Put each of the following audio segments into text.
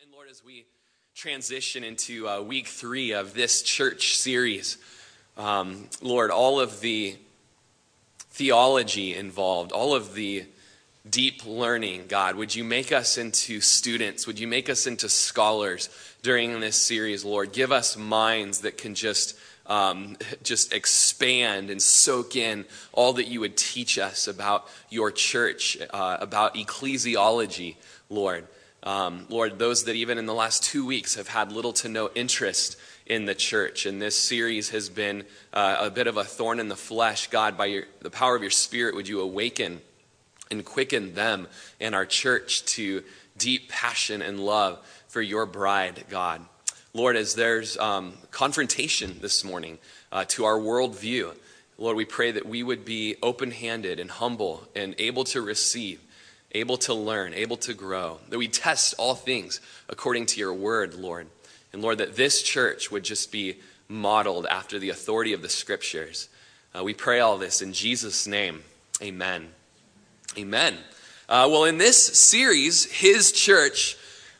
And Lord, as we transition into uh, week three of this church series, um, Lord, all of the theology involved, all of the deep learning, God, would you make us into students? Would you make us into scholars during this series, Lord? Give us minds that can just. Um, just expand and soak in all that you would teach us about your church, uh, about ecclesiology, Lord. Um, Lord, those that even in the last two weeks have had little to no interest in the church. And this series has been uh, a bit of a thorn in the flesh. God, by your, the power of your Spirit, would you awaken and quicken them and our church to deep passion and love for your bride, God. Lord, as there's um, confrontation this morning uh, to our worldview, Lord, we pray that we would be open handed and humble and able to receive able to learn, able to grow, that we test all things according to your word, Lord. And Lord, that this church would just be modeled after the authority of the scriptures. Uh, we pray all this in Jesus' name. Amen. Amen. Uh, well, in this series, His Church,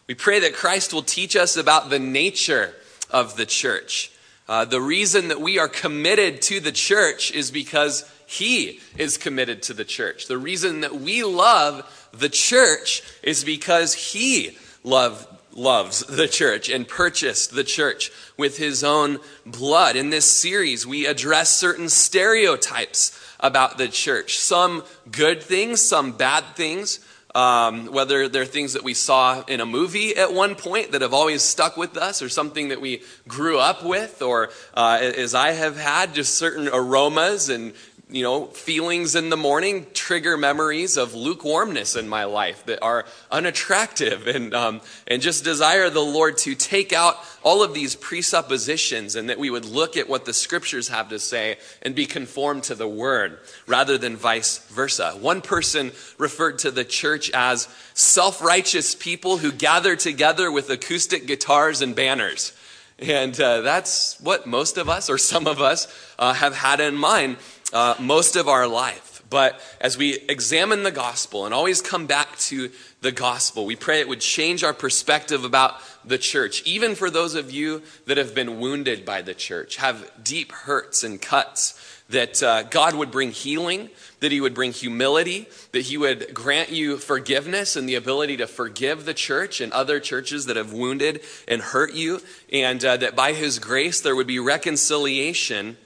we pray that Christ will teach us about the nature of the church. Uh, the reason that we are committed to the church is because He is committed to the church. The reason that we love the church is because he loved loves the church and purchased the church with his own blood. In this series, we address certain stereotypes about the church some good things, some bad things. Um, whether they're things that we saw in a movie at one point that have always stuck with us, or something that we grew up with, or uh, as I have had, just certain aromas and you know, feelings in the morning trigger memories of lukewarmness in my life that are unattractive and, um, and just desire the Lord to take out all of these presuppositions and that we would look at what the scriptures have to say and be conformed to the word rather than vice versa. One person referred to the church as self righteous people who gather together with acoustic guitars and banners. And uh, that's what most of us, or some of us, uh, have had in mind uh, most of our life. But as we examine the gospel and always come back to the gospel, we pray it would change our perspective about the church, even for those of you that have been wounded by the church, have deep hurts and cuts, that uh, God would bring healing, that He would bring humility, that He would grant you forgiveness and the ability to forgive the church and other churches that have wounded and hurt you, and uh, that by His grace there would be reconciliation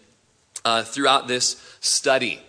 uh, throughout this study.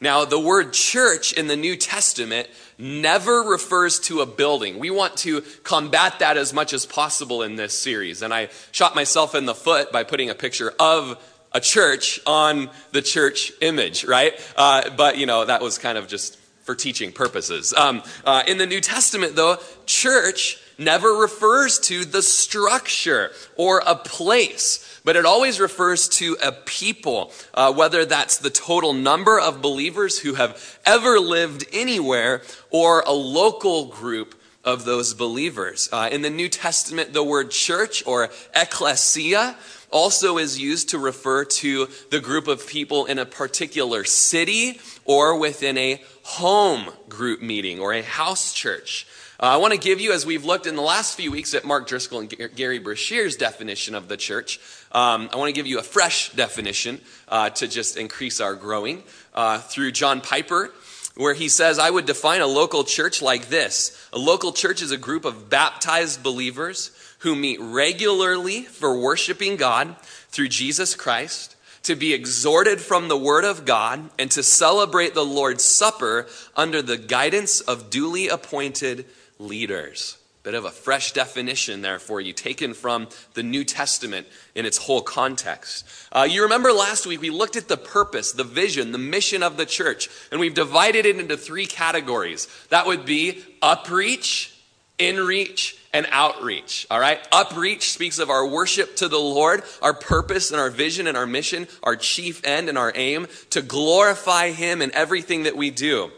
Now, the word church in the New Testament never refers to a building. We want to combat that as much as possible in this series. And I shot myself in the foot by putting a picture of a church on the church image, right? Uh, but, you know, that was kind of just for teaching purposes. Um, uh, in the New Testament, though, church never refers to the structure or a place but it always refers to a people, uh, whether that's the total number of believers who have ever lived anywhere or a local group of those believers. Uh, in the New Testament, the word church or ecclesia also is used to refer to the group of people in a particular city or within a home group meeting or a house church. Uh, I want to give you, as we've looked in the last few weeks at Mark Driscoll and Gary Breshears' definition of the church, um, I want to give you a fresh definition uh, to just increase our growing uh, through John Piper, where he says, I would define a local church like this A local church is a group of baptized believers who meet regularly for worshiping God through Jesus Christ to be exhorted from the Word of God, and to celebrate the Lord's Supper under the guidance of duly appointed leaders. Bit of a fresh definition there for you, taken from the New Testament in its whole context. Uh, you remember last week we looked at the purpose, the vision, the mission of the church, and we've divided it into three categories. That would be upreach, inreach, and outreach. All right? Upreach speaks of our worship to the Lord, our purpose and our vision and our mission, our chief end and our aim to glorify Him in everything that we do.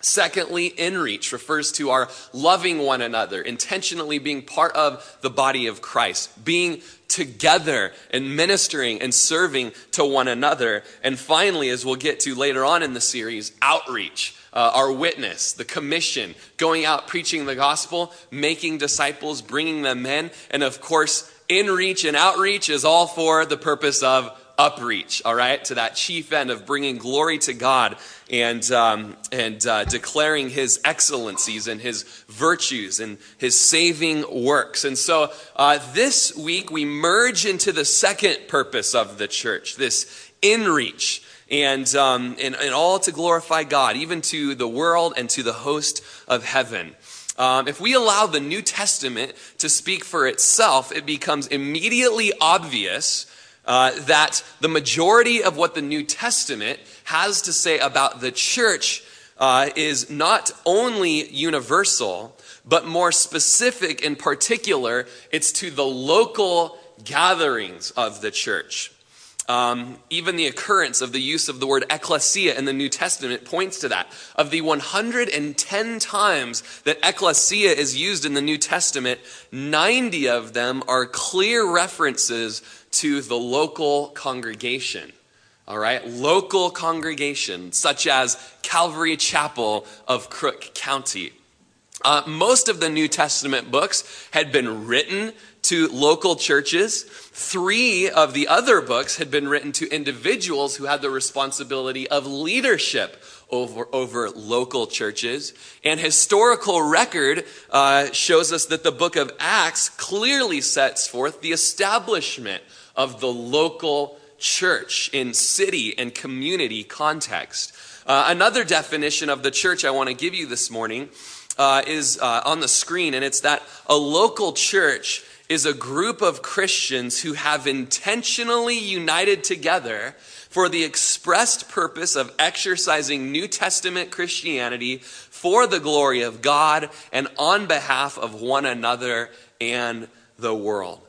Secondly, inreach refers to our loving one another, intentionally being part of the body of Christ, being together and ministering and serving to one another. And finally, as we'll get to later on in the series, outreach. uh, our witness, the commission, going out preaching the gospel, making disciples, bringing them in, and of course, in reach and outreach is all for the purpose of upreach, all right, to that chief end of bringing glory to God and, um, and uh, declaring his excellencies and his virtues and his saving works. And so uh, this week we merge into the second purpose of the church, this in reach. And, um, and, and all to glorify God, even to the world and to the host of heaven. Um, if we allow the New Testament to speak for itself, it becomes immediately obvious uh, that the majority of what the New Testament has to say about the church uh, is not only universal, but more specific in particular, it's to the local gatherings of the church. Um, even the occurrence of the use of the word ecclesia in the New Testament points to that. Of the 110 times that ecclesia is used in the New Testament, 90 of them are clear references to the local congregation. All right, local congregation, such as Calvary Chapel of Crook County. Uh, most of the New Testament books had been written to local churches. Three of the other books had been written to individuals who had the responsibility of leadership over, over local churches. And historical record uh, shows us that the book of Acts clearly sets forth the establishment of the local church in city and community context. Uh, another definition of the church I want to give you this morning uh, is uh, on the screen, and it's that a local church is a group of Christians who have intentionally united together for the expressed purpose of exercising New Testament Christianity for the glory of God and on behalf of one another and the world.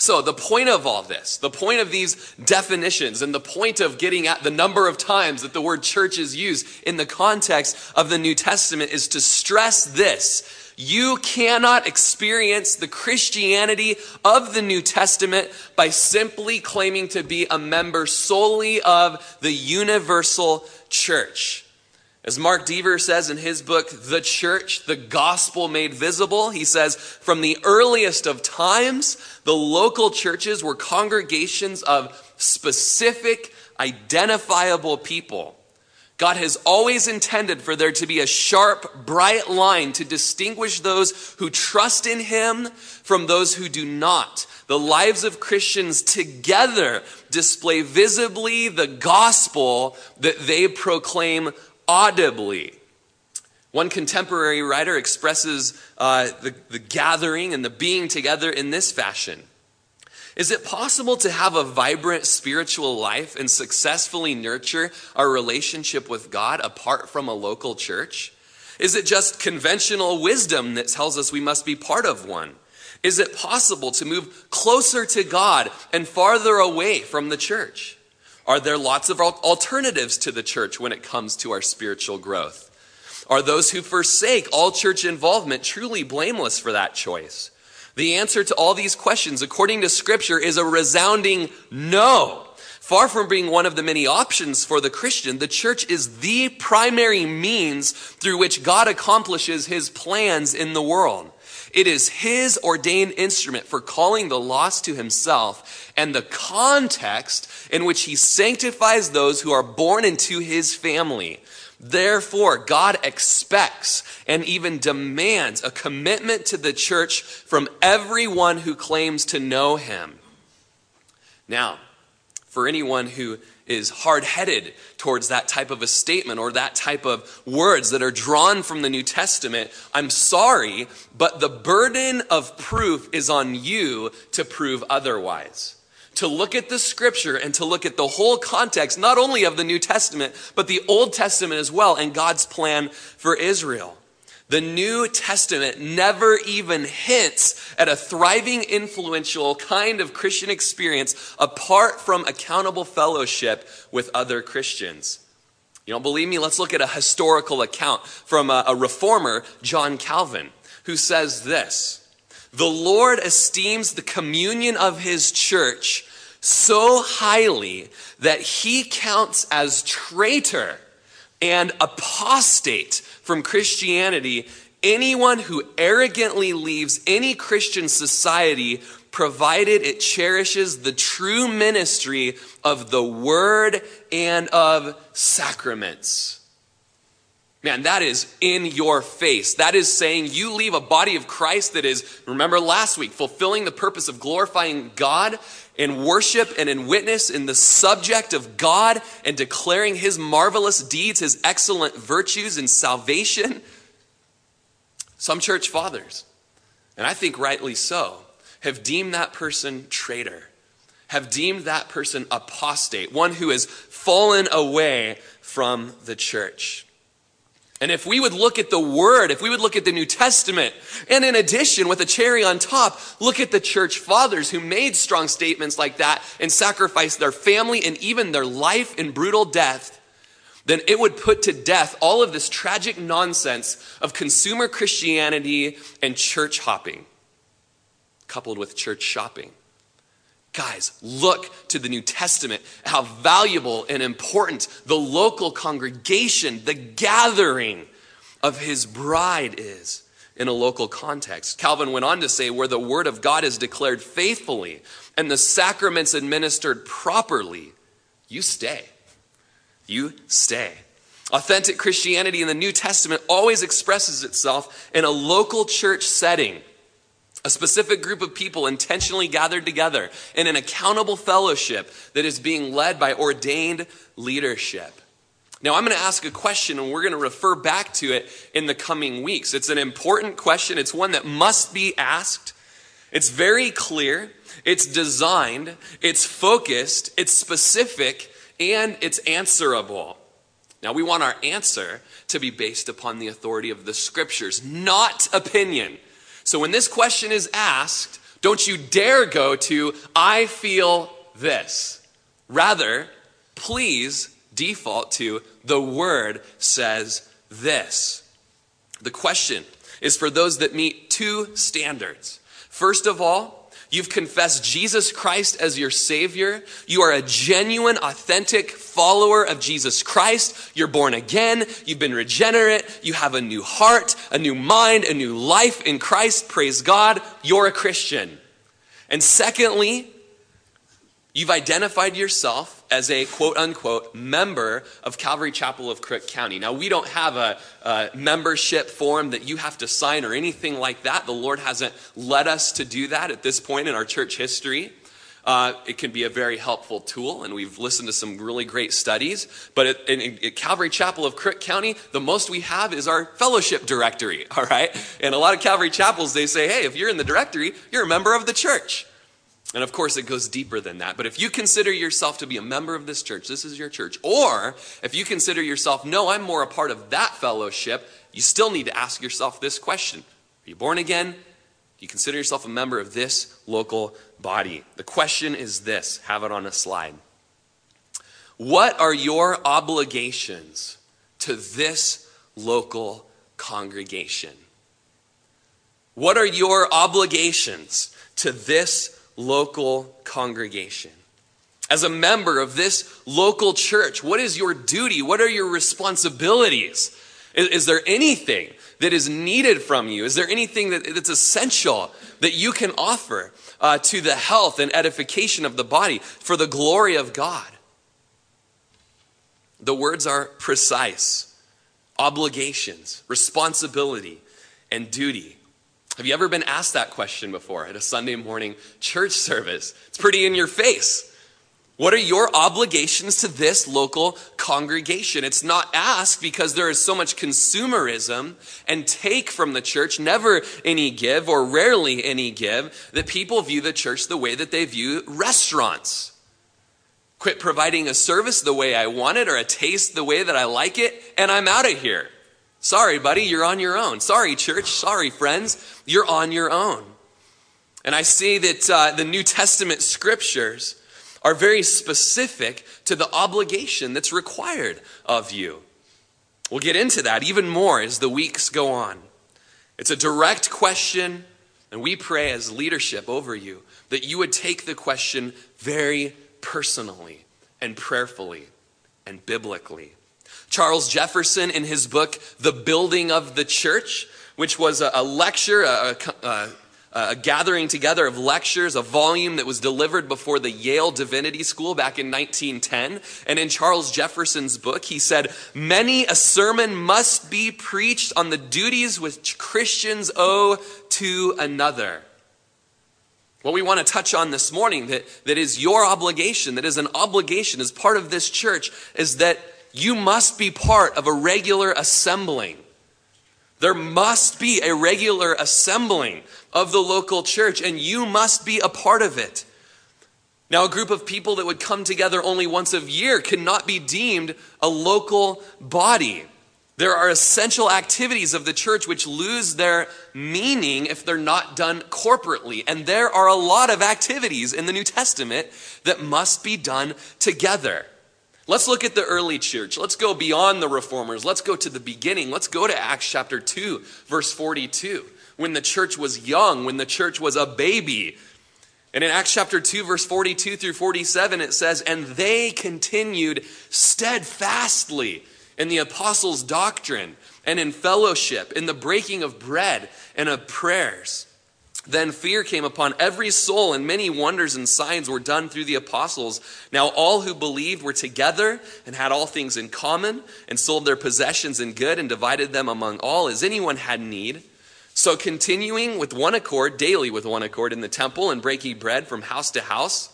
So, the point of all this, the point of these definitions, and the point of getting at the number of times that the word church is used in the context of the New Testament is to stress this. You cannot experience the Christianity of the New Testament by simply claiming to be a member solely of the universal church. As Mark Dever says in his book, The Church, the Gospel Made Visible, he says, from the earliest of times, the local churches were congregations of specific, identifiable people. God has always intended for there to be a sharp, bright line to distinguish those who trust in Him from those who do not. The lives of Christians together display visibly the gospel that they proclaim audibly. One contemporary writer expresses uh, the, the gathering and the being together in this fashion. Is it possible to have a vibrant spiritual life and successfully nurture our relationship with God apart from a local church? Is it just conventional wisdom that tells us we must be part of one? Is it possible to move closer to God and farther away from the church? Are there lots of alternatives to the church when it comes to our spiritual growth? Are those who forsake all church involvement truly blameless for that choice? The answer to all these questions, according to Scripture, is a resounding no. Far from being one of the many options for the Christian, the church is the primary means through which God accomplishes his plans in the world. It is his ordained instrument for calling the lost to himself and the context in which he sanctifies those who are born into his family. Therefore, God expects and even demands a commitment to the church from everyone who claims to know him. Now, for anyone who is hard headed towards that type of a statement or that type of words that are drawn from the New Testament, I'm sorry, but the burden of proof is on you to prove otherwise. To look at the scripture and to look at the whole context, not only of the New Testament, but the Old Testament as well, and God's plan for Israel. The New Testament never even hints at a thriving, influential kind of Christian experience apart from accountable fellowship with other Christians. You don't believe me? Let's look at a historical account from a, a reformer, John Calvin, who says this The Lord esteems the communion of his church so highly that he counts as traitor and apostate from Christianity anyone who arrogantly leaves any Christian society provided it cherishes the true ministry of the word and of sacraments. Man, that is in your face. That is saying you leave a body of Christ that is, remember last week, fulfilling the purpose of glorifying God in worship and in witness in the subject of God and declaring his marvelous deeds, his excellent virtues and salvation. Some church fathers, and I think rightly so, have deemed that person traitor, have deemed that person apostate, one who has fallen away from the church. And if we would look at the Word, if we would look at the New Testament, and in addition, with a cherry on top, look at the church fathers who made strong statements like that and sacrificed their family and even their life in brutal death, then it would put to death all of this tragic nonsense of consumer Christianity and church hopping, coupled with church shopping. Guys, look to the New Testament, how valuable and important the local congregation, the gathering of his bride is in a local context. Calvin went on to say, where the word of God is declared faithfully and the sacraments administered properly, you stay. You stay. Authentic Christianity in the New Testament always expresses itself in a local church setting a specific group of people intentionally gathered together in an accountable fellowship that is being led by ordained leadership. Now, I'm going to ask a question and we're going to refer back to it in the coming weeks. It's an important question, it's one that must be asked. It's very clear, it's designed, it's focused, it's specific, and it's answerable. Now, we want our answer to be based upon the authority of the scriptures, not opinion. So when this question is asked, don't you dare go to, I feel this. Rather, please default to, the word says this. The question is for those that meet two standards. First of all, You've confessed Jesus Christ as your Savior. You are a genuine, authentic follower of Jesus Christ. You're born again. You've been regenerate. You have a new heart, a new mind, a new life in Christ. Praise God. You're a Christian. And secondly, You've identified yourself as a quote unquote member of Calvary Chapel of Crook County. Now, we don't have a, a, membership form that you have to sign or anything like that. The Lord hasn't led us to do that at this point in our church history. Uh, it can be a very helpful tool, and we've listened to some really great studies. But at, in, at Calvary Chapel of Crook County, the most we have is our fellowship directory, all right? And a lot of Calvary chapels, they say, hey, if you're in the directory, you're a member of the church. And of course, it goes deeper than that. But if you consider yourself to be a member of this church, this is your church. Or if you consider yourself, no, I'm more a part of that fellowship, you still need to ask yourself this question Are you born again? Do you consider yourself a member of this local body? The question is this have it on a slide. What are your obligations to this local congregation? What are your obligations to this local congregation. As a member of this local church, what is your duty? What are your responsibilities? Is, is there anything that is needed from you? Is there anything that, that's essential that you can offer uh, to the health and edification of the body for the glory of God? The words are precise obligations, responsibility, and duty. Have you ever been asked that question before at a Sunday morning church service? It's pretty in your face. What are your obligations to this local congregation? It's not asked because there is so much consumerism and take from the church, never any give or rarely any give, that people view the church the way that they view restaurants. Quit providing a service the way I want it or a taste the way that I like it, and I'm out of here. Sorry, buddy, you're on your own. Sorry, church. Sorry, friends, you're on your own. And I see that uh, the New Testament scriptures are very specific to the obligation that's required of you. We'll get into that even more as the weeks go on. It's a direct question, and we pray as leadership over you that you would take the question very personally and prayerfully and biblically. Charles Jefferson, in his book, The Building of the Church, which was a, a lecture, a, a, a gathering together of lectures, a volume that was delivered before the Yale Divinity School back in 1910. And in Charles Jefferson's book, he said, Many a sermon must be preached on the duties which Christians owe to another. What we want to touch on this morning, that, that is your obligation, that is an obligation as part of this church, is that you must be part of a regular assembling. There must be a regular assembling of the local church, and you must be a part of it. Now, a group of people that would come together only once a year cannot be deemed a local body. There are essential activities of the church which lose their meaning if they're not done corporately. And there are a lot of activities in the New Testament that must be done together. Let's look at the early church. Let's go beyond the reformers. Let's go to the beginning. Let's go to Acts chapter 2, verse 42 when the church was young, when the church was a baby. And in Acts chapter 2, verse 42 through 47, it says, And they continued steadfastly in the apostles' doctrine and in fellowship, in the breaking of bread and of prayers. Then fear came upon every soul, and many wonders and signs were done through the apostles. Now all who believed were together and had all things in common, and sold their possessions and good, and divided them among all as anyone had need. So, continuing with one accord, daily with one accord in the temple and breaking bread from house to house,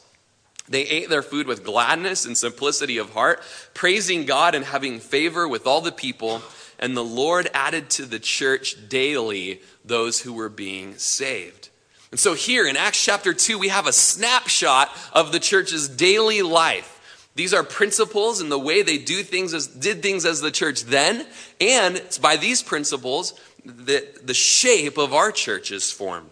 they ate their food with gladness and simplicity of heart, praising God and having favor with all the people. And the Lord added to the church daily those who were being saved. And so, here in Acts chapter 2, we have a snapshot of the church's daily life. These are principles in the way they do things as, did things as the church then, and it's by these principles that the shape of our church is formed.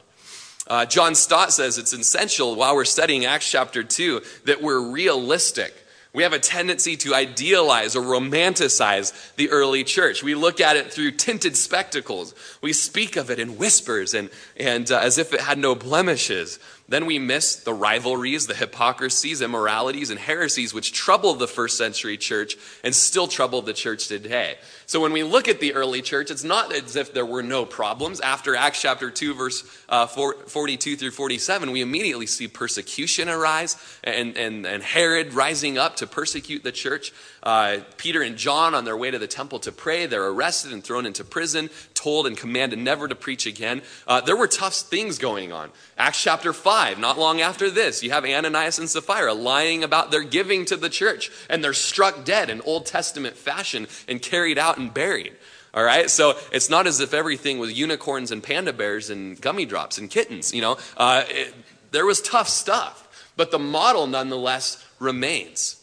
Uh, John Stott says it's essential while we're studying Acts chapter 2 that we're realistic. We have a tendency to idealize or romanticize the early church. We look at it through tinted spectacles. We speak of it in whispers and, and uh, as if it had no blemishes. Then we miss the rivalries, the hypocrisies, immoralities, and heresies which troubled the first century church and still trouble the church today. So when we look at the early church, it's not as if there were no problems. After Acts chapter 2, verse uh, 42 through 47, we immediately see persecution arise and, and, and Herod rising up to persecute the church. Uh, Peter and John on their way to the temple to pray, they're arrested and thrown into prison, told and commanded never to preach again. Uh, there were tough things going on. Acts chapter 5, not long after this, you have Ananias and Sapphira lying about their giving to the church, and they're struck dead in Old Testament fashion and carried out and buried. All right, so it's not as if everything was unicorns and panda bears and gummy drops and kittens. You know, uh, it, there was tough stuff, but the model nonetheless remains.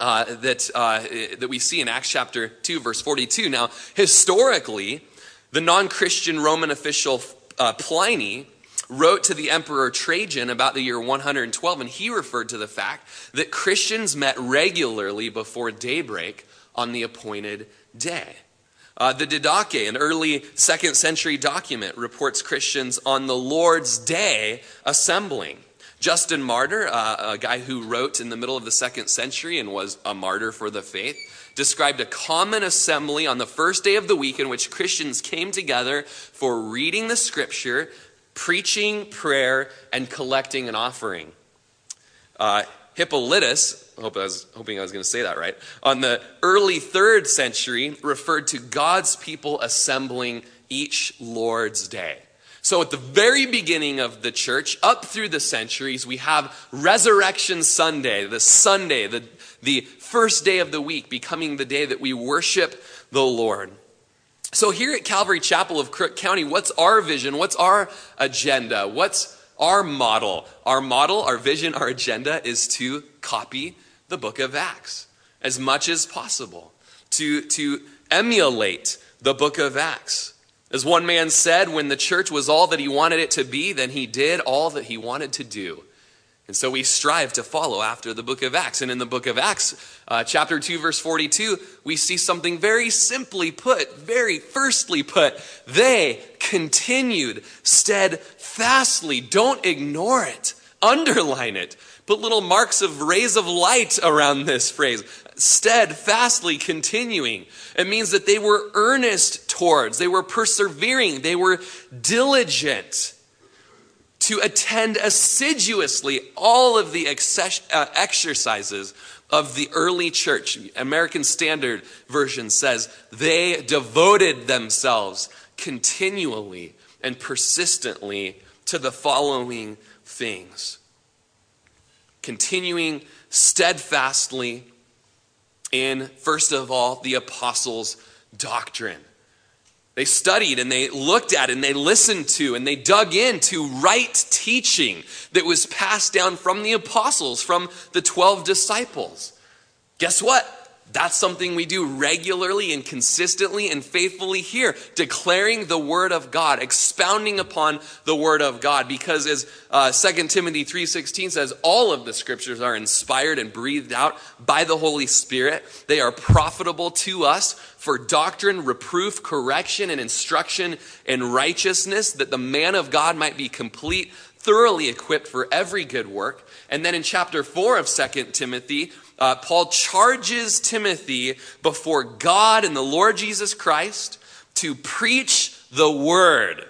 Uh, that, uh, that we see in Acts chapter 2, verse 42. Now, historically, the non Christian Roman official uh, Pliny wrote to the Emperor Trajan about the year 112, and he referred to the fact that Christians met regularly before daybreak on the appointed day. Uh, the Didache, an early second century document, reports Christians on the Lord's day assembling. Justin Martyr, uh, a guy who wrote in the middle of the second century and was a martyr for the faith, described a common assembly on the first day of the week in which Christians came together for reading the scripture, preaching, prayer, and collecting an offering. Uh, Hippolytus, I, hope I was hoping I was going to say that right, on the early third century referred to God's people assembling each Lord's day. So, at the very beginning of the church, up through the centuries, we have Resurrection Sunday, the Sunday, the, the first day of the week, becoming the day that we worship the Lord. So, here at Calvary Chapel of Crook County, what's our vision? What's our agenda? What's our model? Our model, our vision, our agenda is to copy the book of Acts as much as possible, to, to emulate the book of Acts. As one man said, when the church was all that he wanted it to be, then he did all that he wanted to do. And so we strive to follow after the book of Acts. And in the book of Acts, uh, chapter 2, verse 42, we see something very simply put, very firstly put. They continued steadfastly. Don't ignore it. underline it. Put little marks of rays of light around this phrase. Steadfastly continuing. It means that they were earnest towards, they were persevering, they were diligent to attend assiduously all of the uh, exercises of the early church. American Standard Version says they devoted themselves continually and persistently to the following things continuing steadfastly in, first of all, the apostles' doctrine. They studied and they looked at and they listened to and they dug into right teaching that was passed down from the apostles, from the 12 disciples. Guess what? That's something we do regularly and consistently and faithfully here, declaring the word of God, expounding upon the word of God. Because as uh, 2 Timothy 3.16 says, all of the scriptures are inspired and breathed out by the Holy Spirit. They are profitable to us for doctrine, reproof, correction, and instruction in righteousness, that the man of God might be complete, thoroughly equipped for every good work. And then in chapter 4 of 2 Timothy, uh, Paul charges Timothy before God and the Lord Jesus Christ to preach the word.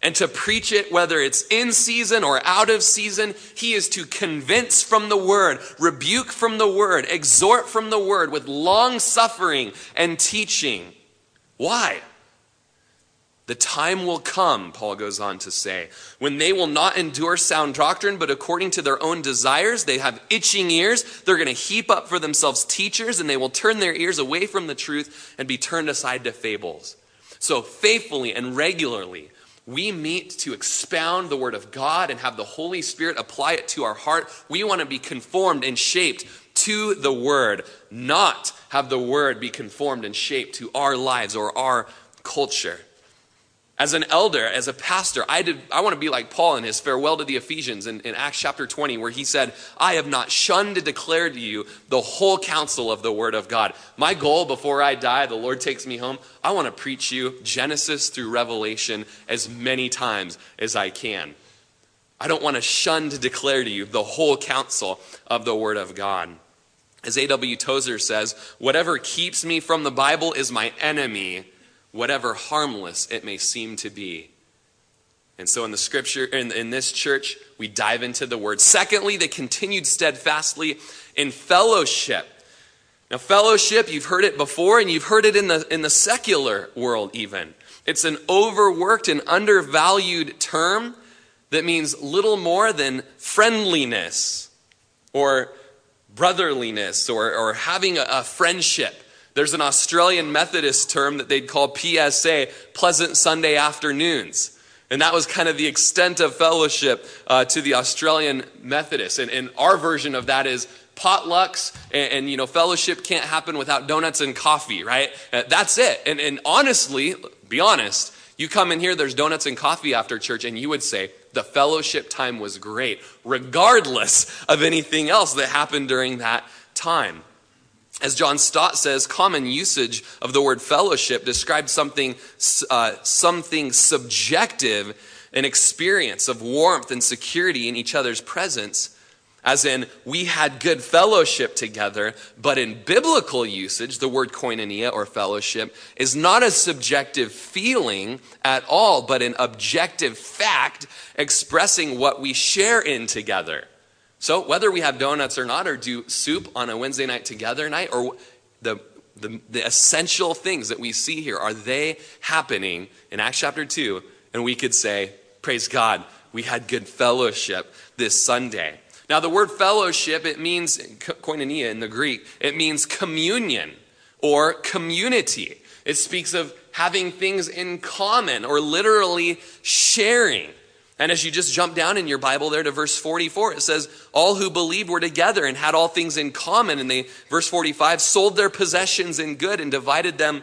And to preach it, whether it's in season or out of season, he is to convince from the word, rebuke from the word, exhort from the word with long suffering and teaching. Why? The time will come, Paul goes on to say, when they will not endure sound doctrine, but according to their own desires, they have itching ears. They're going to heap up for themselves teachers, and they will turn their ears away from the truth and be turned aside to fables. So, faithfully and regularly, we meet to expound the Word of God and have the Holy Spirit apply it to our heart. We want to be conformed and shaped to the Word, not have the Word be conformed and shaped to our lives or our culture. As an elder, as a pastor, I, did, I want to be like Paul in his farewell to the Ephesians in, in Acts chapter 20, where he said, I have not shunned to declare to you the whole counsel of the Word of God. My goal before I die, the Lord takes me home, I want to preach you Genesis through Revelation as many times as I can. I don't want to shun to declare to you the whole counsel of the Word of God. As A.W. Tozer says, whatever keeps me from the Bible is my enemy whatever harmless it may seem to be. And so in the scripture, in, in this church, we dive into the word. Secondly, they continued steadfastly in fellowship. Now, fellowship, you've heard it before, and you've heard it in the, in the secular world even. It's an overworked and undervalued term that means little more than friendliness or brotherliness or, or having a, a friendship. There's an Australian Methodist term that they'd call PSA, Pleasant Sunday Afternoons. And that was kind of the extent of fellowship uh, to the Australian Methodists. And, and, our version of that is potlucks and, and, you know, fellowship can't happen without donuts and coffee, right? Uh, that's it. And, and honestly, be honest, you come in here, there's donuts and coffee after church, and you would say, the fellowship time was great, regardless of anything else that happened during that time. As John Stott says, common usage of the word fellowship describes something, uh, something subjective, an experience of warmth and security in each other's presence, as in, we had good fellowship together. But in biblical usage, the word koinonia or fellowship is not a subjective feeling at all, but an objective fact expressing what we share in together. So, whether we have donuts or not, or do soup on a Wednesday night together night, or the, the, the, essential things that we see here, are they happening in Acts chapter 2? And we could say, Praise God, we had good fellowship this Sunday. Now, the word fellowship, it means, koinonia in the Greek, it means communion or community. It speaks of having things in common or literally sharing. And as you just jump down in your Bible there to verse 44, it says, All who believed were together and had all things in common. And they, verse 45, sold their possessions in good and divided them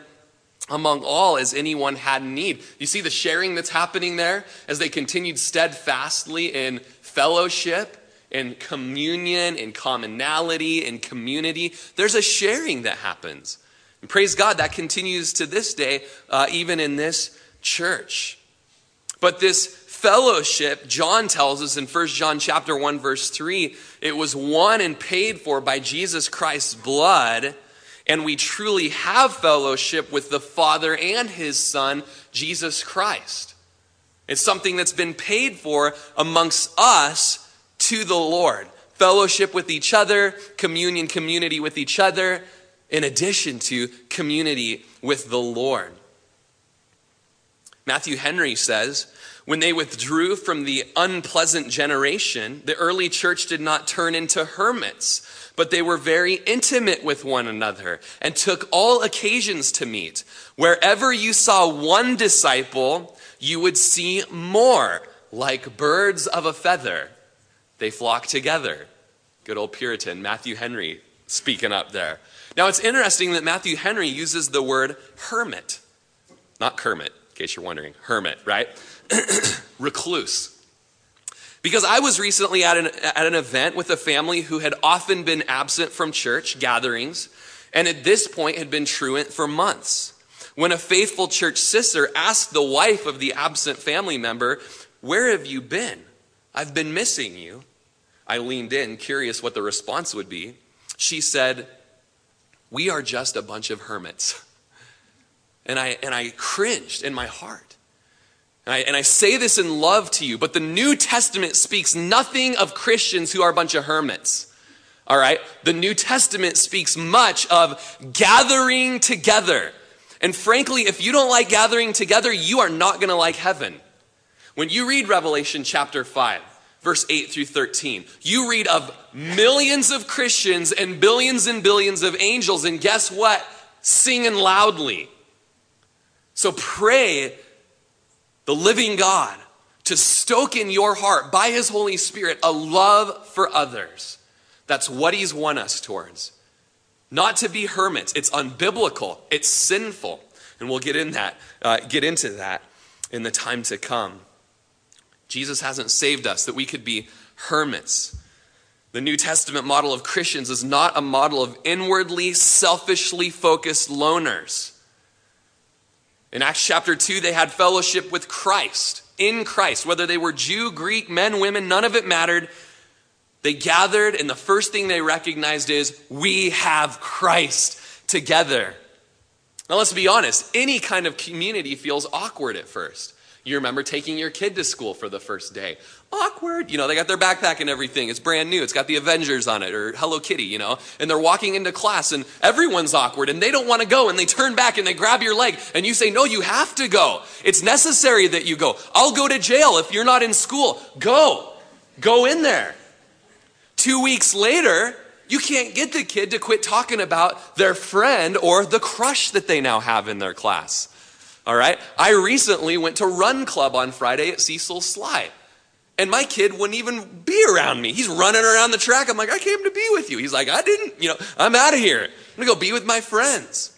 among all as anyone had need. You see the sharing that's happening there as they continued steadfastly in fellowship, in communion, in commonality, in community. There's a sharing that happens. And praise God, that continues to this day, uh, even in this church. But this fellowship, John tells us in 1 John chapter 1 verse 3, it was won and paid for by Jesus Christ's blood, and we truly have fellowship with the Father and his Son, Jesus Christ. It's something that's been paid for amongst us to the Lord. Fellowship with each other, communion, community with each other, in addition to community with the Lord. Matthew Henry says, when they withdrew from the unpleasant generation, the early church did not turn into hermits, but they were very intimate with one another and took all occasions to meet. Wherever you saw one disciple, you would see more, like birds of a feather. They flock together. Good old Puritan, Matthew Henry, speaking up there. Now it's interesting that Matthew Henry uses the word hermit, not Kermit, in case you're wondering. Hermit, right? recluse. Because I was recently at an, at an event with a family who had often been absent from church gatherings, and at this point had been truant for months. When a faithful church sister asked the wife of the absent family member, Where have you been? I've been missing you. I leaned in, curious what the response would be. She said, We are just a bunch of hermits. And I, and I cringed in my heart. And I, and I say this in love to you, but the New Testament speaks nothing of Christians who are a bunch of hermits. All right? The New Testament speaks much of gathering together. And frankly, if you don't like gathering together, you are not going to like heaven. When you read Revelation chapter 5, verse 8 through 13, you read of millions of Christians and billions and billions of angels, and guess what? Singing loudly. So pray the living God, to stoke in your heart by His Holy Spirit a love for others. That's what He's won us towards. Not to be hermits. It's unbiblical. It's sinful. And we'll get in that, uh, get into that in the time to come. Jesus hasn't saved us that we could be hermits. The New Testament model of Christians is not a model of inwardly, selfishly focused loners. In Acts chapter 2, they had fellowship with Christ, in Christ. Whether they were Jew, Greek, men, women, none of it mattered. They gathered, and the first thing they recognized is, we have Christ together. Now, let's be honest, any kind of community feels awkward at first. You remember taking your kid to school for the first day. Awkward. You know, they got their backpack and everything. It's brand new. It's got the Avengers on it or Hello Kitty, you know. And they're walking into class and everyone's awkward and they don't want to go and they turn back and they grab your leg and you say, No, you have to go. It's necessary that you go. I'll go to jail if you're not in school. Go. Go in there. Two weeks later, you can't get the kid to quit talking about their friend or the crush that they now have in their class. All right? I recently went to Run Club on Friday at Cecil Sly. And my kid wouldn't even be around me. He's running around the track. I'm like, I came to be with you. He's like, I didn't, you know, I'm out of here. I'm to go be with my friends.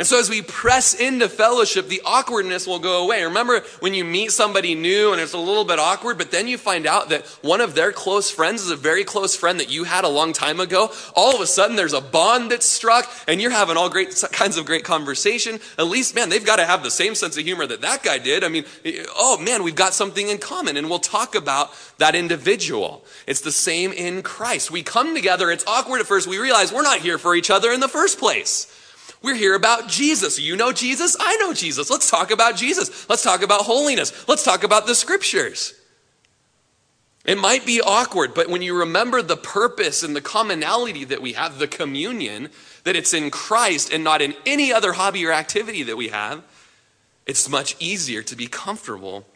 And so, as we press into fellowship, the awkwardness will go away. Remember when you meet somebody new and it's a little bit awkward, but then you find out that one of their close friends is a very close friend that you had a long time ago? All of a sudden, there's a bond that's struck, and you're having all great kinds of great conversation. At least, man, they've got to have the same sense of humor that that guy did. I mean, oh man, we've got something in common, and we'll talk about that individual. It's the same in Christ. We come together, it's awkward at first. We realize we're not here for each other in the first place. We're here about Jesus. You know Jesus? I know Jesus. Let's talk about Jesus. Let's talk about holiness. Let's talk about the scriptures. It might be awkward, but when you remember the purpose and the commonality that we have, the communion, that it's in Christ and not in any other hobby or activity that we have, it's much easier to be comfortable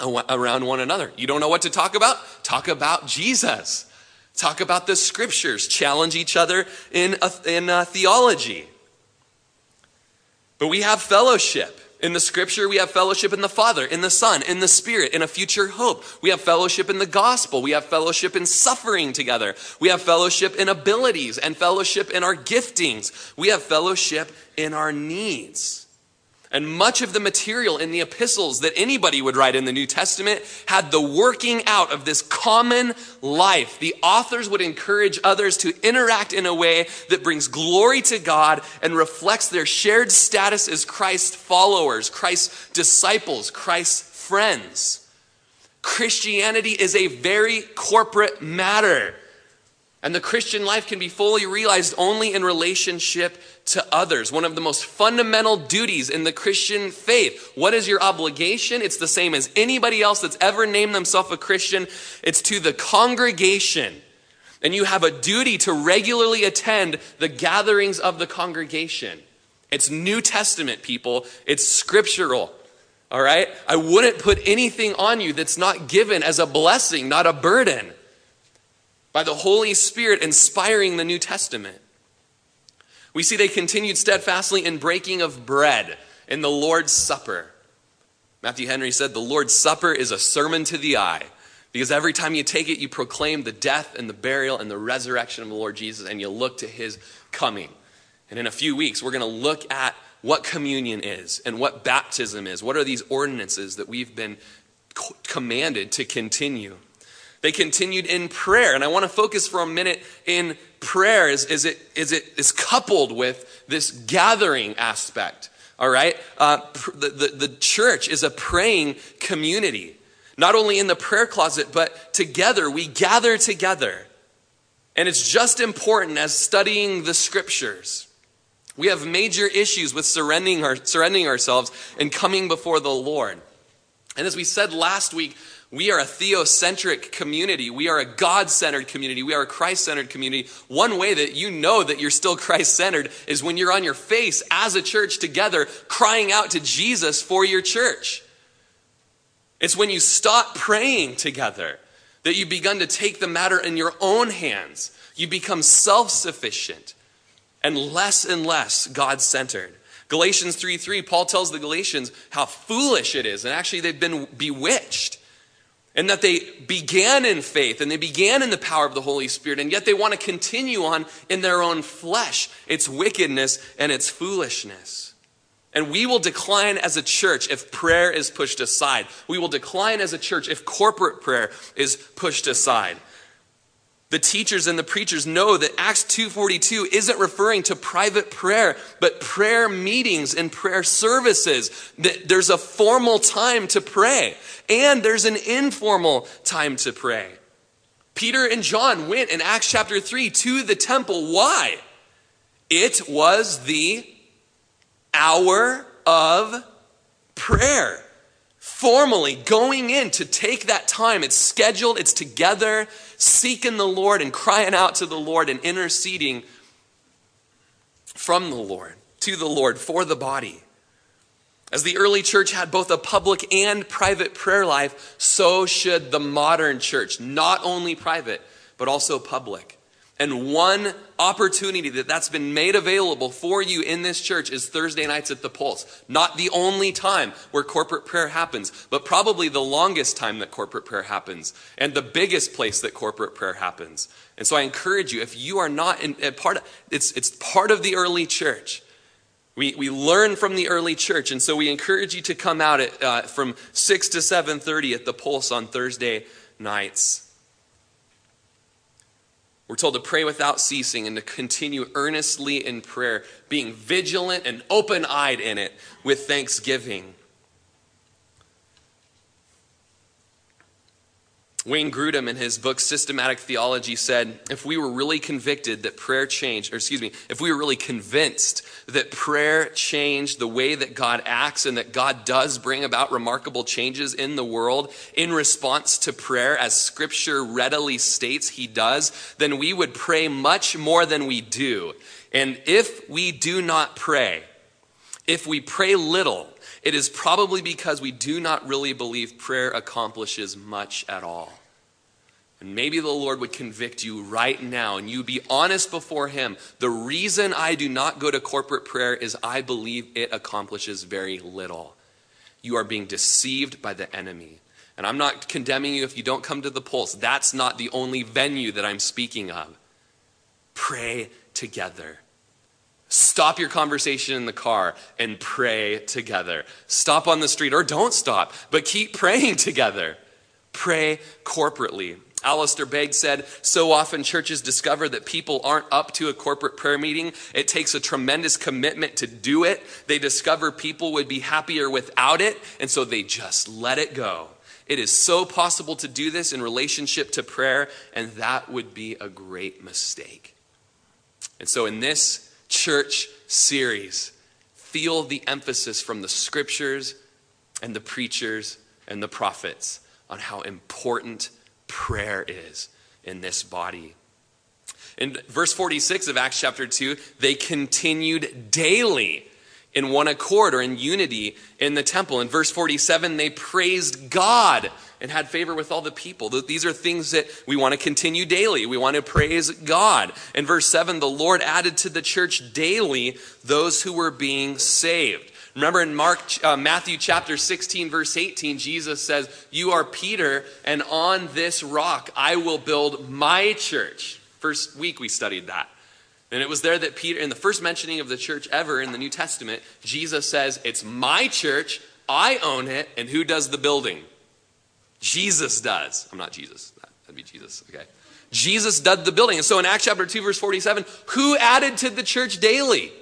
around one another. You don't know what to talk about? Talk about Jesus. Talk about the scriptures. Challenge each other in, in theology. But we have fellowship. In the scripture, we have fellowship in the Father, in the Son, in the Spirit, in a future hope. We have fellowship in the gospel. We have fellowship in suffering together. We have fellowship in abilities and fellowship in our giftings. We have fellowship in our needs. And much of the material in the epistles that anybody would write in the New Testament had the working out of this common life. The authors would encourage others to interact in a way that brings glory to God and reflects their shared status as Christ followers, Christ's disciples, Christ's friends. Christianity is a very corporate matter. And the Christian life can be fully realized only in relationship to others. One of the most fundamental duties in the Christian faith. What is your obligation? It's the same as anybody else that's ever named themselves a Christian. It's to the congregation. And you have a duty to regularly attend the gatherings of the congregation. It's New Testament, people. It's scriptural. All right? I wouldn't put anything on you that's not given as a blessing, not a burden. By the Holy Spirit inspiring the New Testament. We see they continued steadfastly in breaking of bread in the Lord's Supper. Matthew Henry said, The Lord's Supper is a sermon to the eye. Because every time you take it, you proclaim the death and the burial and the resurrection of the Lord Jesus, and you look to his coming. And in a few weeks, we're going to look at what communion is and what baptism is. What are these ordinances that we've been commanded to continue? They continued in prayer. And I want to focus for a minute in prayer is, is, it, is it is coupled with this gathering aspect. All right? Uh, the, the, the church is a praying community. Not only in the prayer closet, but together. We gather together. And it's just important as studying the scriptures. We have major issues with surrendering, our, surrendering ourselves and coming before the Lord. And as we said last week, we are a theocentric community. We are a God centered community. We are a Christ centered community. One way that you know that you're still Christ centered is when you're on your face as a church together, crying out to Jesus for your church. It's when you stop praying together that you've begun to take the matter in your own hands. You become self sufficient and less and less God centered. Galatians 3 3, Paul tells the Galatians how foolish it is, and actually they've been bewitched, and that they began in faith and they began in the power of the Holy Spirit, and yet they want to continue on in their own flesh, its wickedness and its foolishness. And we will decline as a church if prayer is pushed aside. We will decline as a church if corporate prayer is pushed aside the teachers and the preachers know that Acts 2:42 isn't referring to private prayer, but prayer meetings and prayer services. That there's a formal time to pray and there's an informal time to pray. Peter and John went in Acts chapter 3 to the temple. Why? It was the hour of prayer formally going in to take that time. It's scheduled, it's together, seeking the Lord and crying out to the Lord and interceding from the Lord to the Lord for the body. As the early church had both a public and private prayer life, so should the modern church, not only private, but also public. And one opportunity that that's been made available for you in this church is Thursday nights at the Pulse. Not the only time where corporate prayer happens, but probably the longest time that corporate prayer happens and the biggest place that corporate prayer happens. And so I encourage you, if you are not in part, of, it's, it's part of the early church. We, we learn from the early church, and so we encourage you to come out at, uh, from 6 to 7.30 at the Pulse on Thursday nights. We're told to pray without ceasing and to continue earnestly in prayer, being vigilant and open eyed in it with thanksgiving. Wayne Grudem, in his book Systematic Theology, said if we were really convicted that prayer changed, or excuse me, if we were really convinced that prayer changed the way that God acts and that God does bring about remarkable changes in the world in response to prayer, as scripture readily states he does, then we would pray much more than we do. And if we do not pray, if we pray little, it is probably because we do not really believe prayer accomplishes much at all. And maybe the Lord would convict you right now and you be honest before Him. The reason I do not go to corporate prayer is I believe it accomplishes very little. You are being deceived by the enemy. And I'm not condemning you if you don't come to the pulse. That's not the only venue that I'm speaking of. Pray together. Stop your conversation in the car and pray together. Stop on the street or don't stop, but keep praying together. Pray corporately. Alistair Begg said, So often churches discover that people aren't up to a corporate prayer meeting. It takes a tremendous commitment to do it. They discover people would be happier without it, and so they just let it go. It is so possible to do this in relationship to prayer, and that would be a great mistake. And so, in this church series, feel the emphasis from the scriptures and the preachers and the prophets on how important prayer is in this body. In verse 46 of Acts chapter 2, they continued daily in one accord or in unity in the temple. In verse 47, they praised God and had favor with all the people. These are things that we want to continue daily. We want to praise God. In verse 7, the Lord added to the church daily those who were being saved. Remember in Mark, uh, Matthew chapter 16, verse 18, Jesus says, You are Peter, and on this rock I will build my church. First week we studied that. And it was there that Peter, in the first mentioning of the church ever in the New Testament, Jesus says, It's my church, I own it, and who does the building? Jesus does. I'm not Jesus. That'd be Jesus, okay. Jesus does the building. And so in Acts chapter 2, verse 47, who added to the church daily?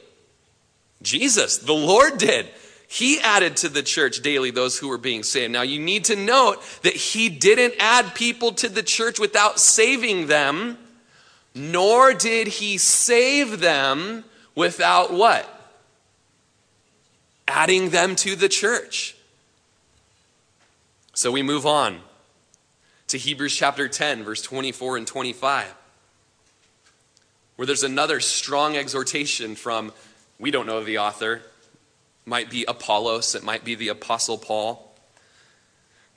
Jesus, the Lord did. He added to the church daily those who were being saved. Now you need to note that he didn't add people to the church without saving them nor did he save them without what? Adding them to the church. So we move on to Hebrews chapter 10, verse 24 and 25, where there's another strong exhortation from, we don't know the author, might be Apollos, it might be the Apostle Paul.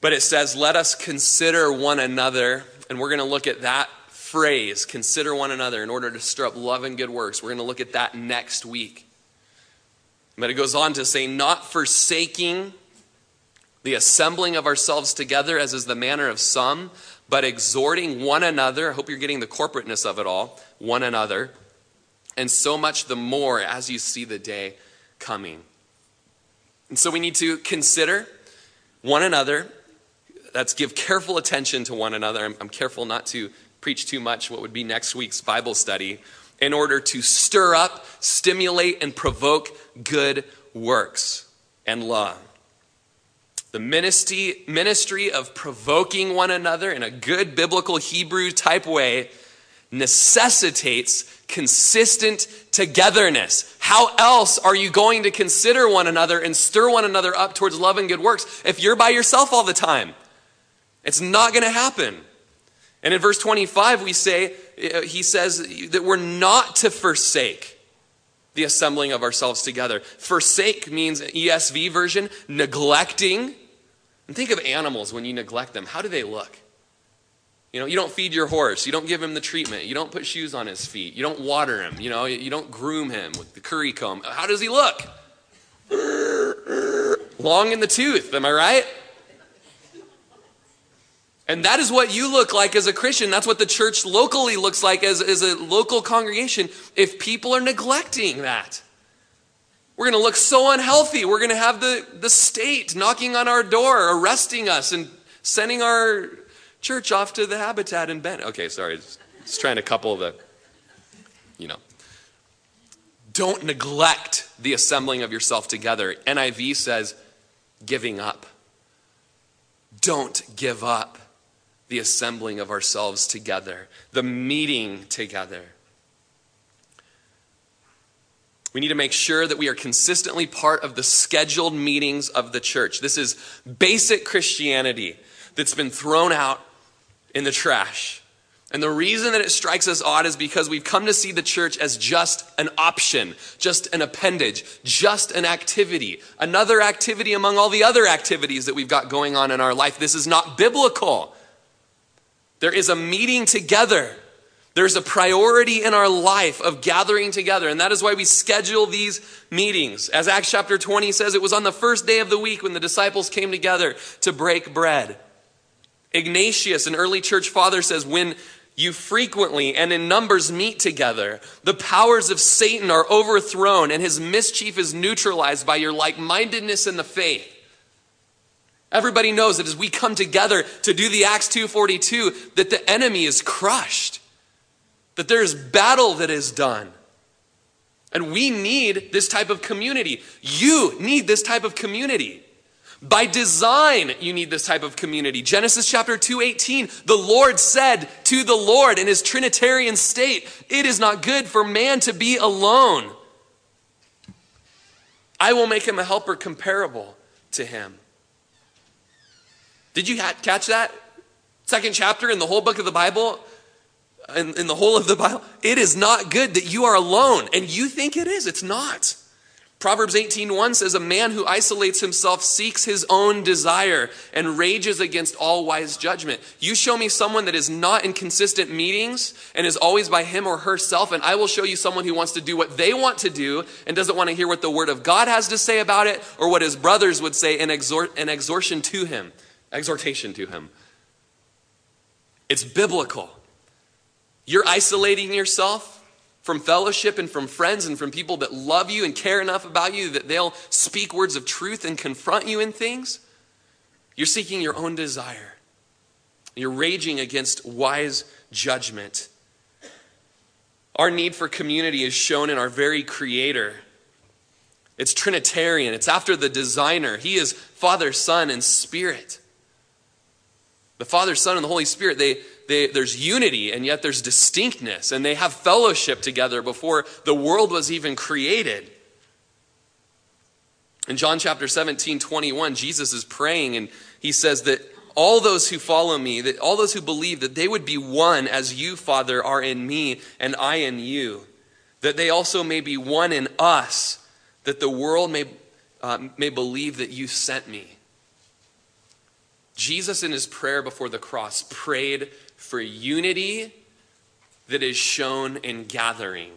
But it says, Let us consider one another, and we're going to look at that phrase, consider one another in order to stir up love and good works. We're going to look at that next week. But it goes on to say, not forsaking the assembling of ourselves together, as is the manner of some, but exhorting one another. I hope you're getting the corporateness of it all, one another. And so much the more as you see the day coming. And so we need to consider one another. That's give careful attention to one another. I'm, I'm careful not to preach too much what would be next week's Bible study in order to stir up, stimulate, and provoke good works and love. The ministry, ministry of provoking one another in a good biblical Hebrew type way necessitates consistent togetherness. How else are you going to consider one another and stir one another up towards love and good works if you're by yourself all the time? It's not going to happen. And in verse 25, we say, uh, he says that we're not to forsake the assembling of ourselves together. Forsake means, ESV version, neglecting. And think of animals when you neglect them. How do they look? You know, you don't feed your horse. You don't give him the treatment. You don't put shoes on his feet. You don't water him. You know, you don't groom him with the curry comb. How does he look? Long in the tooth, am I right? And that is what you look like as a Christian. That's what the church locally looks like as, as a local congregation if people are neglecting that. We're going to look so unhealthy. We're going to have the, the state knocking on our door, arresting us, and sending our church off to the habitat in Bend. Okay, sorry. Just trying to couple the, you know. Don't neglect the assembling of yourself together. NIV says, giving up. Don't give up the assembling of ourselves together, the meeting together. We need to make sure that we are consistently part of the scheduled meetings of the church. This is basic Christianity that's been thrown out in the trash. And the reason that it strikes us odd is because we've come to see the church as just an option, just an appendage, just an activity, another activity among all the other activities that we've got going on in our life. This is not biblical. There is a meeting together. There's a priority in our life of gathering together, and that is why we schedule these meetings. As Acts chapter 20 says, it was on the first day of the week when the disciples came together to break bread. Ignatius, an early church father, says, When you frequently and in numbers meet together, the powers of Satan are overthrown, and his mischief is neutralized by your like mindedness in the faith. Everybody knows that as we come together to do the Acts 2:42 that the enemy is crushed. That there's battle that is done. And we need this type of community. You need this type of community. By design, you need this type of community. Genesis chapter 2:18, the Lord said to the Lord in his trinitarian state, "It is not good for man to be alone. I will make him a helper comparable to him." Did you catch that? Second chapter in the whole book of the Bible, in, in the whole of the Bible, it is not good that you are alone. And you think it is. It's not. Proverbs 18:1 says a man who isolates himself seeks his own desire and rages against all wise judgment. You show me someone that is not in consistent meetings and is always by him or herself and I will show you someone who wants to do what they want to do and doesn't want to hear what the word of God has to say about it or what his brothers would say in exhort an exhortation to him, exhortation to him. It's biblical. You're isolating yourself from fellowship and from friends and from people that love you and care enough about you that they'll speak words of truth and confront you in things, you're seeking your own desire. You're raging against wise judgment. Our need for community is shown in our very Creator. It's Trinitarian, it's after the designer. He is Father, Son, and Spirit. The Father, Son, and the Holy Spirit, they, they, there's unity and yet there's distinctness, and they have fellowship together before the world was even created. In John chapter 17, 21, Jesus is praying and he says that all those who follow me, that all those who believe, that they would be one as you, Father, are in me and I in you, that they also may be one in us, that the world may, uh, may believe that you sent me. Jesus, in his prayer before the cross, prayed for unity that is shown in gathering.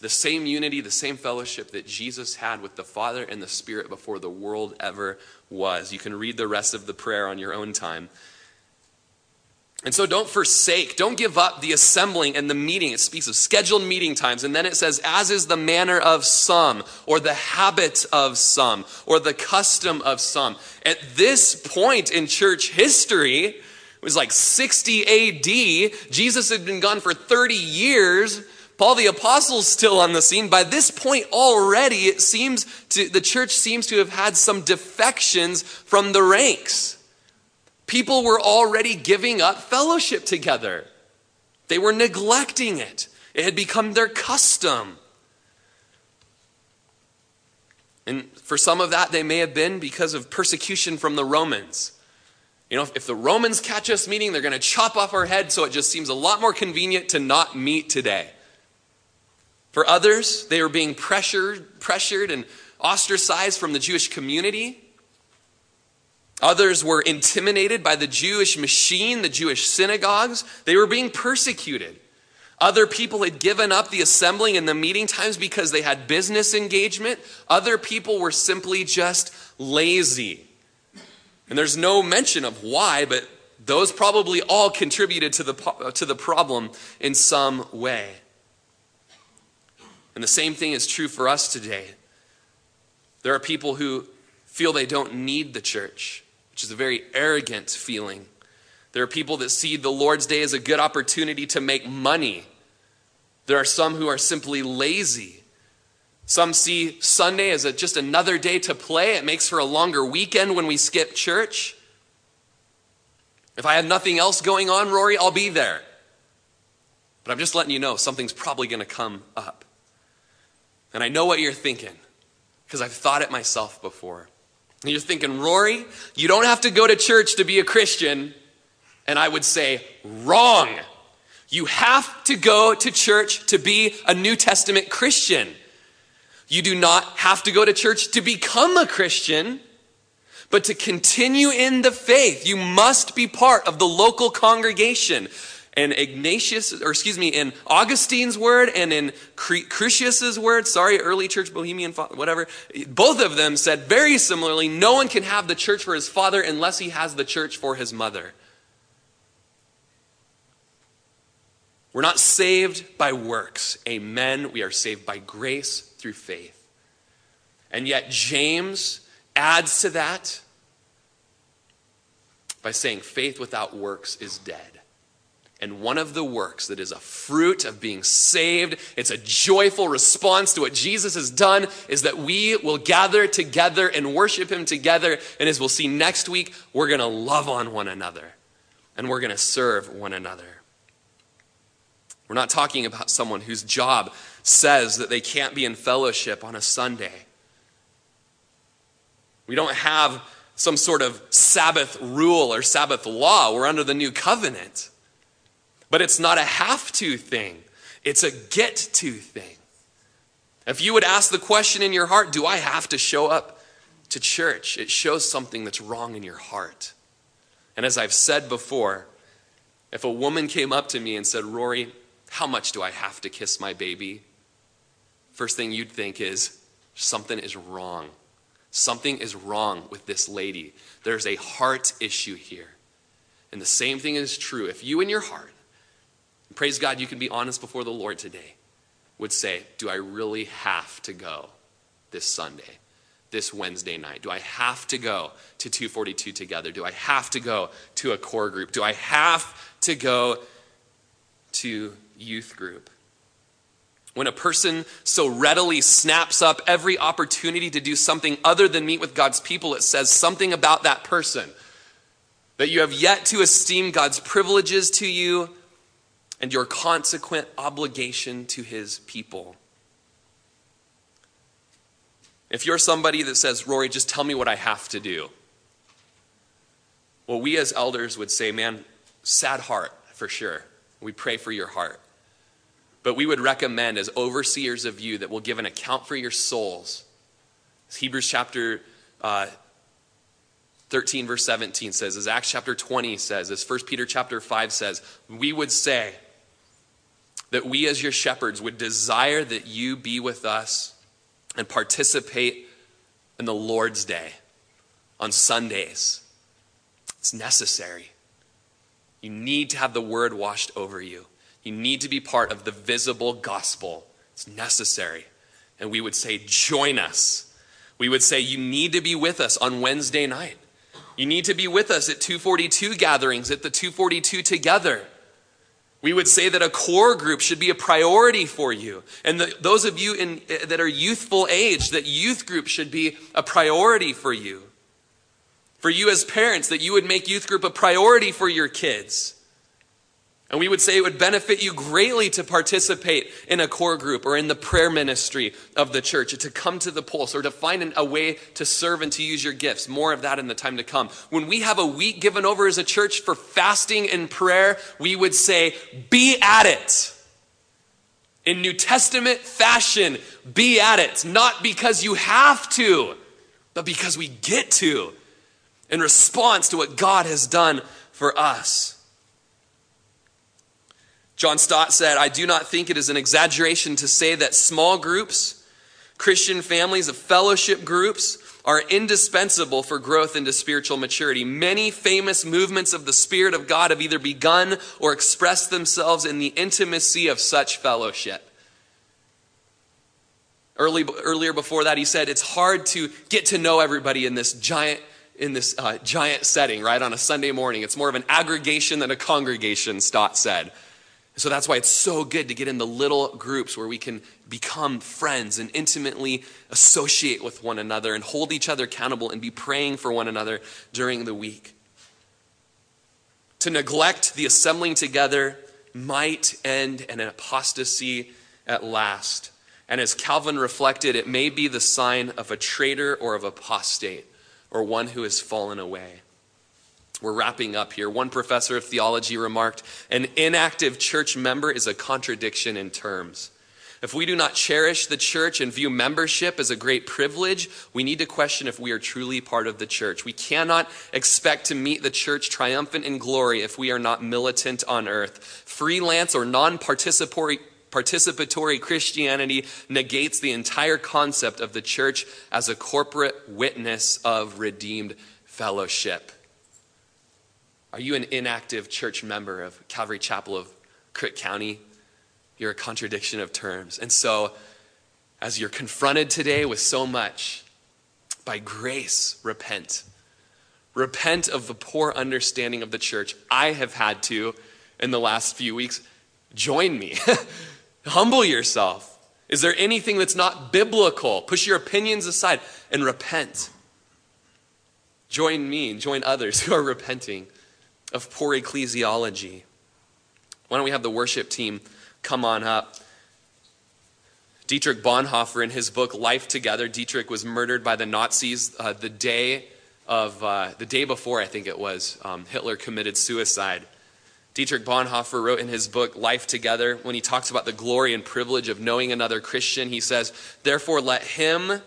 The same unity, the same fellowship that Jesus had with the Father and the Spirit before the world ever was. You can read the rest of the prayer on your own time. And so don't forsake, don't give up the assembling and the meeting. It speaks of scheduled meeting times. And then it says, as is the manner of some, or the habit of some, or the custom of some. At this point in church history, it was like 60 AD. Jesus had been gone for 30 years. Paul the apostle's still on the scene. By this point already, it seems to, the church seems to have had some defections from the ranks. People were already giving up fellowship together. They were neglecting it. It had become their custom. And for some of that, they may have been because of persecution from the Romans. You know, if, if the Romans catch us meeting, they're going to chop off our head, so it just seems a lot more convenient to not meet today. For others, they were being pressured, pressured and ostracized from the Jewish community. Others were intimidated by the Jewish machine, the Jewish synagogues. They were being persecuted. Other people had given up the assembling and the meeting times because they had business engagement. Other people were simply just lazy. And there's no mention of why, but those probably all contributed to the, uh, to the problem in some way. And the same thing is true for us today. There are people who feel they don't need the church, which is a very arrogant feeling. There are people that see the Lord's Day as a good opportunity to make money. There are some who are simply lazy some see Sunday as a, just another day to play. It makes for a longer weekend when we skip church. If I have nothing else going on, Rory, I'll be there. But I'm just letting you know something's probably going to come up. And I know what you're thinking because I've thought it myself before. And you're thinking, Rory, you don't have to go to church to be a Christian. And I would say, wrong. You have to go to church to be a New Testament Christian. You do not have to go to church to become a Christian, but to continue in the faith. You must be part of the local congregation. And Ignatius, or excuse me, in Augustine's word and in Crucius's word, sorry, early church Bohemian, whatever, both of them said very similarly no one can have the church for his father unless he has the church for his mother. We're not saved by works. Amen. We are saved by grace through faith. And yet, James adds to that by saying faith without works is dead. And one of the works that is a fruit of being saved, it's a joyful response to what Jesus has done, is that we will gather together and worship Him together. And as we'll see next week, we're going to love on one another and we're going to serve one another. We're not talking about someone whose job says that they can't be in fellowship on a Sunday. We don't have some sort of Sabbath rule or Sabbath law. We're under the new covenant. But it's not a have to thing, it's a get to thing. If you would ask the question in your heart, do I have to show up to church? It shows something that's wrong in your heart. And as I've said before, if a woman came up to me and said, Rory, how much do I have to kiss my baby? First thing you'd think is, something is wrong. Something is wrong with this lady. There's a heart issue here. And the same thing is true if you in your heart praise God, you can be honest before the Lord today, would say, Do I really have to go this Sunday, this Wednesday night? Do I have to go to 242 together? Do I have to go to a core group? Do I have to go to youth group? When a person so readily snaps up every opportunity to do something other than meet with God's people, it says something about that person. That you have yet to esteem God's privileges to you and your consequent obligation to his people. If you're somebody that says, Rory, just tell me what I have to do, well, we as elders would say, man, sad heart for sure. We pray for your heart. But we would recommend, as overseers of you, that will give an account for your souls. As Hebrews chapter uh, 13, verse 17 says, as Acts chapter 20 says, as 1 Peter chapter 5 says, we would say, that we as your shepherds would desire that you be with us and participate in the Lord's Day on Sundays. It's necessary. You need to have the word washed over you. You need to be part of the visible gospel. It's necessary. And we would say, join us. We would say, you need to be with us on Wednesday night. You need to be with us at 242 gatherings, at the 242 together. We would say that a core group should be a priority for you. And the, those of you in, eh, that are youthful age, that youth group should be a priority for you. For you as parents, that you would make youth group a priority for your kids. And we would say it would benefit you greatly to participate in a core group or in the prayer ministry of the church, to come to the pulse, or to find a way to serve and to use your gifts. More of that in the time to come. When we have a week given over as a church for fasting and prayer, we would say, be at it. In New Testament fashion, be at it. Not because you have to, but because we get to in response to what God has done for us. John Stott said, I do not think it is an exaggeration to say that small groups, Christian families of fellowship groups, are indispensable for growth into spiritual maturity. Many famous movements of the Spirit of God have either begun or expressed themselves in the intimacy of such fellowship. Early, earlier before that, he said it's hard to get to know everybody in this giant in this uh, giant setting, right, on a Sunday morning. It's more of an aggregation than a congregation, Stott said. So that's why it's so good to get in the little groups where we can become friends and intimately associate with one another and hold each other accountable and be praying for one another during the week. To neglect the assembling together might end in an apostasy at last. And as Calvin reflected, it may be the sign of a traitor or of apostate or one who has fallen away. We're wrapping up here. One professor of theology remarked An inactive church member is a contradiction in terms. If we do not cherish the church and view membership as a great privilege, we need to question if we are truly part of the church. We cannot expect to meet the church triumphant in glory if we are not militant on earth. Freelance or non participatory Christianity negates the entire concept of the church as a corporate witness of redeemed fellowship. Are you an inactive church member of Calvary Chapel of Crook County? You're a contradiction of terms. And so, as you're confronted today with so much, by grace, repent. Repent of the poor understanding of the church. I have had to, in the last few weeks, join me. Humble yourself. Is there anything that's not biblical? Push your opinions aside and repent. Join me and join others who are repenting of poor ecclesiology. Why don't we have the worship team come on up? Dietrich Bonhoeffer, in his book Life Together, Dietrich was murdered by the Nazis uh, the day of uh, the day before, I think it was, um, Hitler committed suicide. Dietrich Bonhoeffer wrote in his book Life Together, when he talks about the glory and privilege of knowing another Christian, he says, Therefore, let him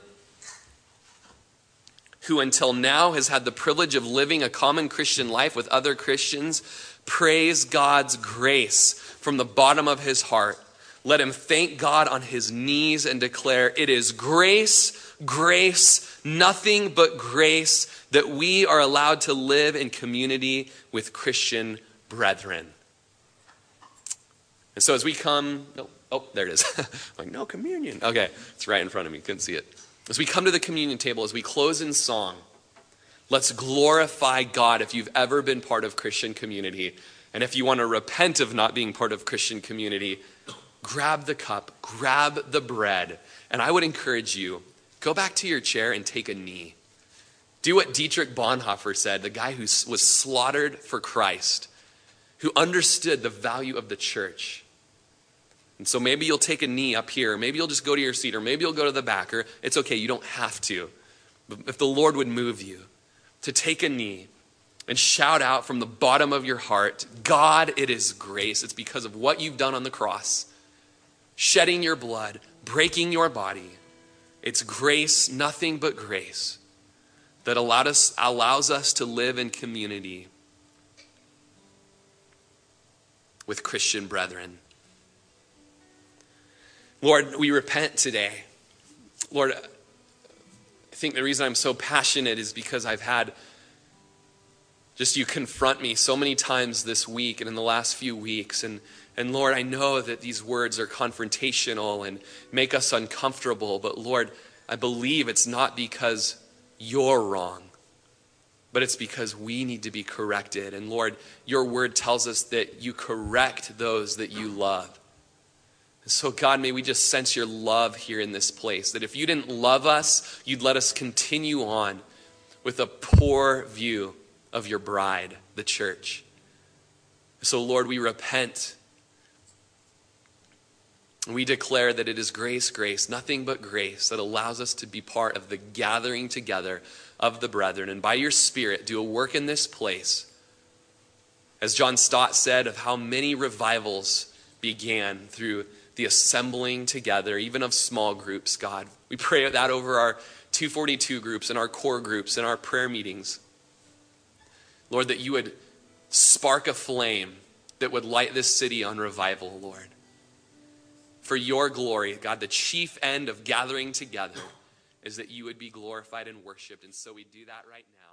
who until now has had the privilege of living a common Christian life with other Christians praise God's grace from the bottom of his heart. Let him thank God on his knees and declare, It is grace, grace, nothing but grace that we are allowed to live in community with Christian brethren. And so as we come, no, oh, there it is. like, no communion. Okay, it's right in front of me. Couldn't see it. As we come to the communion table, as we close in song, let's glorify God if you've ever been part of Christian community. And if you want to repent of not being part of Christian community, grab the cup, grab the bread. And I would encourage you go back to your chair and take a knee. Do what Dietrich Bonhoeffer said, the guy who was slaughtered for Christ who understood the value of the church. And so maybe you'll take a knee up here, maybe you'll just go to your seat, or maybe you'll go to the back, or it's okay, you don't have to. But if the Lord would move you to take a knee and shout out from the bottom of your heart, God, it is grace. It's because of what you've done on the cross, shedding your blood, breaking your body. It's grace, nothing but grace, that allowed us, allows us to live in community with Christian brethren. Lord, we repent today. Lord, I think the reason I'm so passionate is because I've had just you confront me so many times this week and in the last few weeks. And, and Lord, I know that these words are confrontational and make us uncomfortable, but Lord, I believe it's not because you're wrong but it's because we need to be corrected. And Lord, your word tells us that you correct those that you love. So, God, may we just sense your love here in this place. That if you didn't love us, you'd let us continue on with a poor view of your bride, the church. So, Lord, we repent. We declare that it is grace, grace, nothing but grace that allows us to be part of the gathering together of the brethren, and by your Spirit, do a work in this place. As John Stott said, of how many revivals began through the assembling together, even of small groups, God. We pray that over our 242 groups and our core groups and our prayer meetings. Lord, that you would spark a flame that would light this city on revival, Lord. For your glory, God, the chief end of gathering together is that you would be glorified and worshiped. And so we do that right now.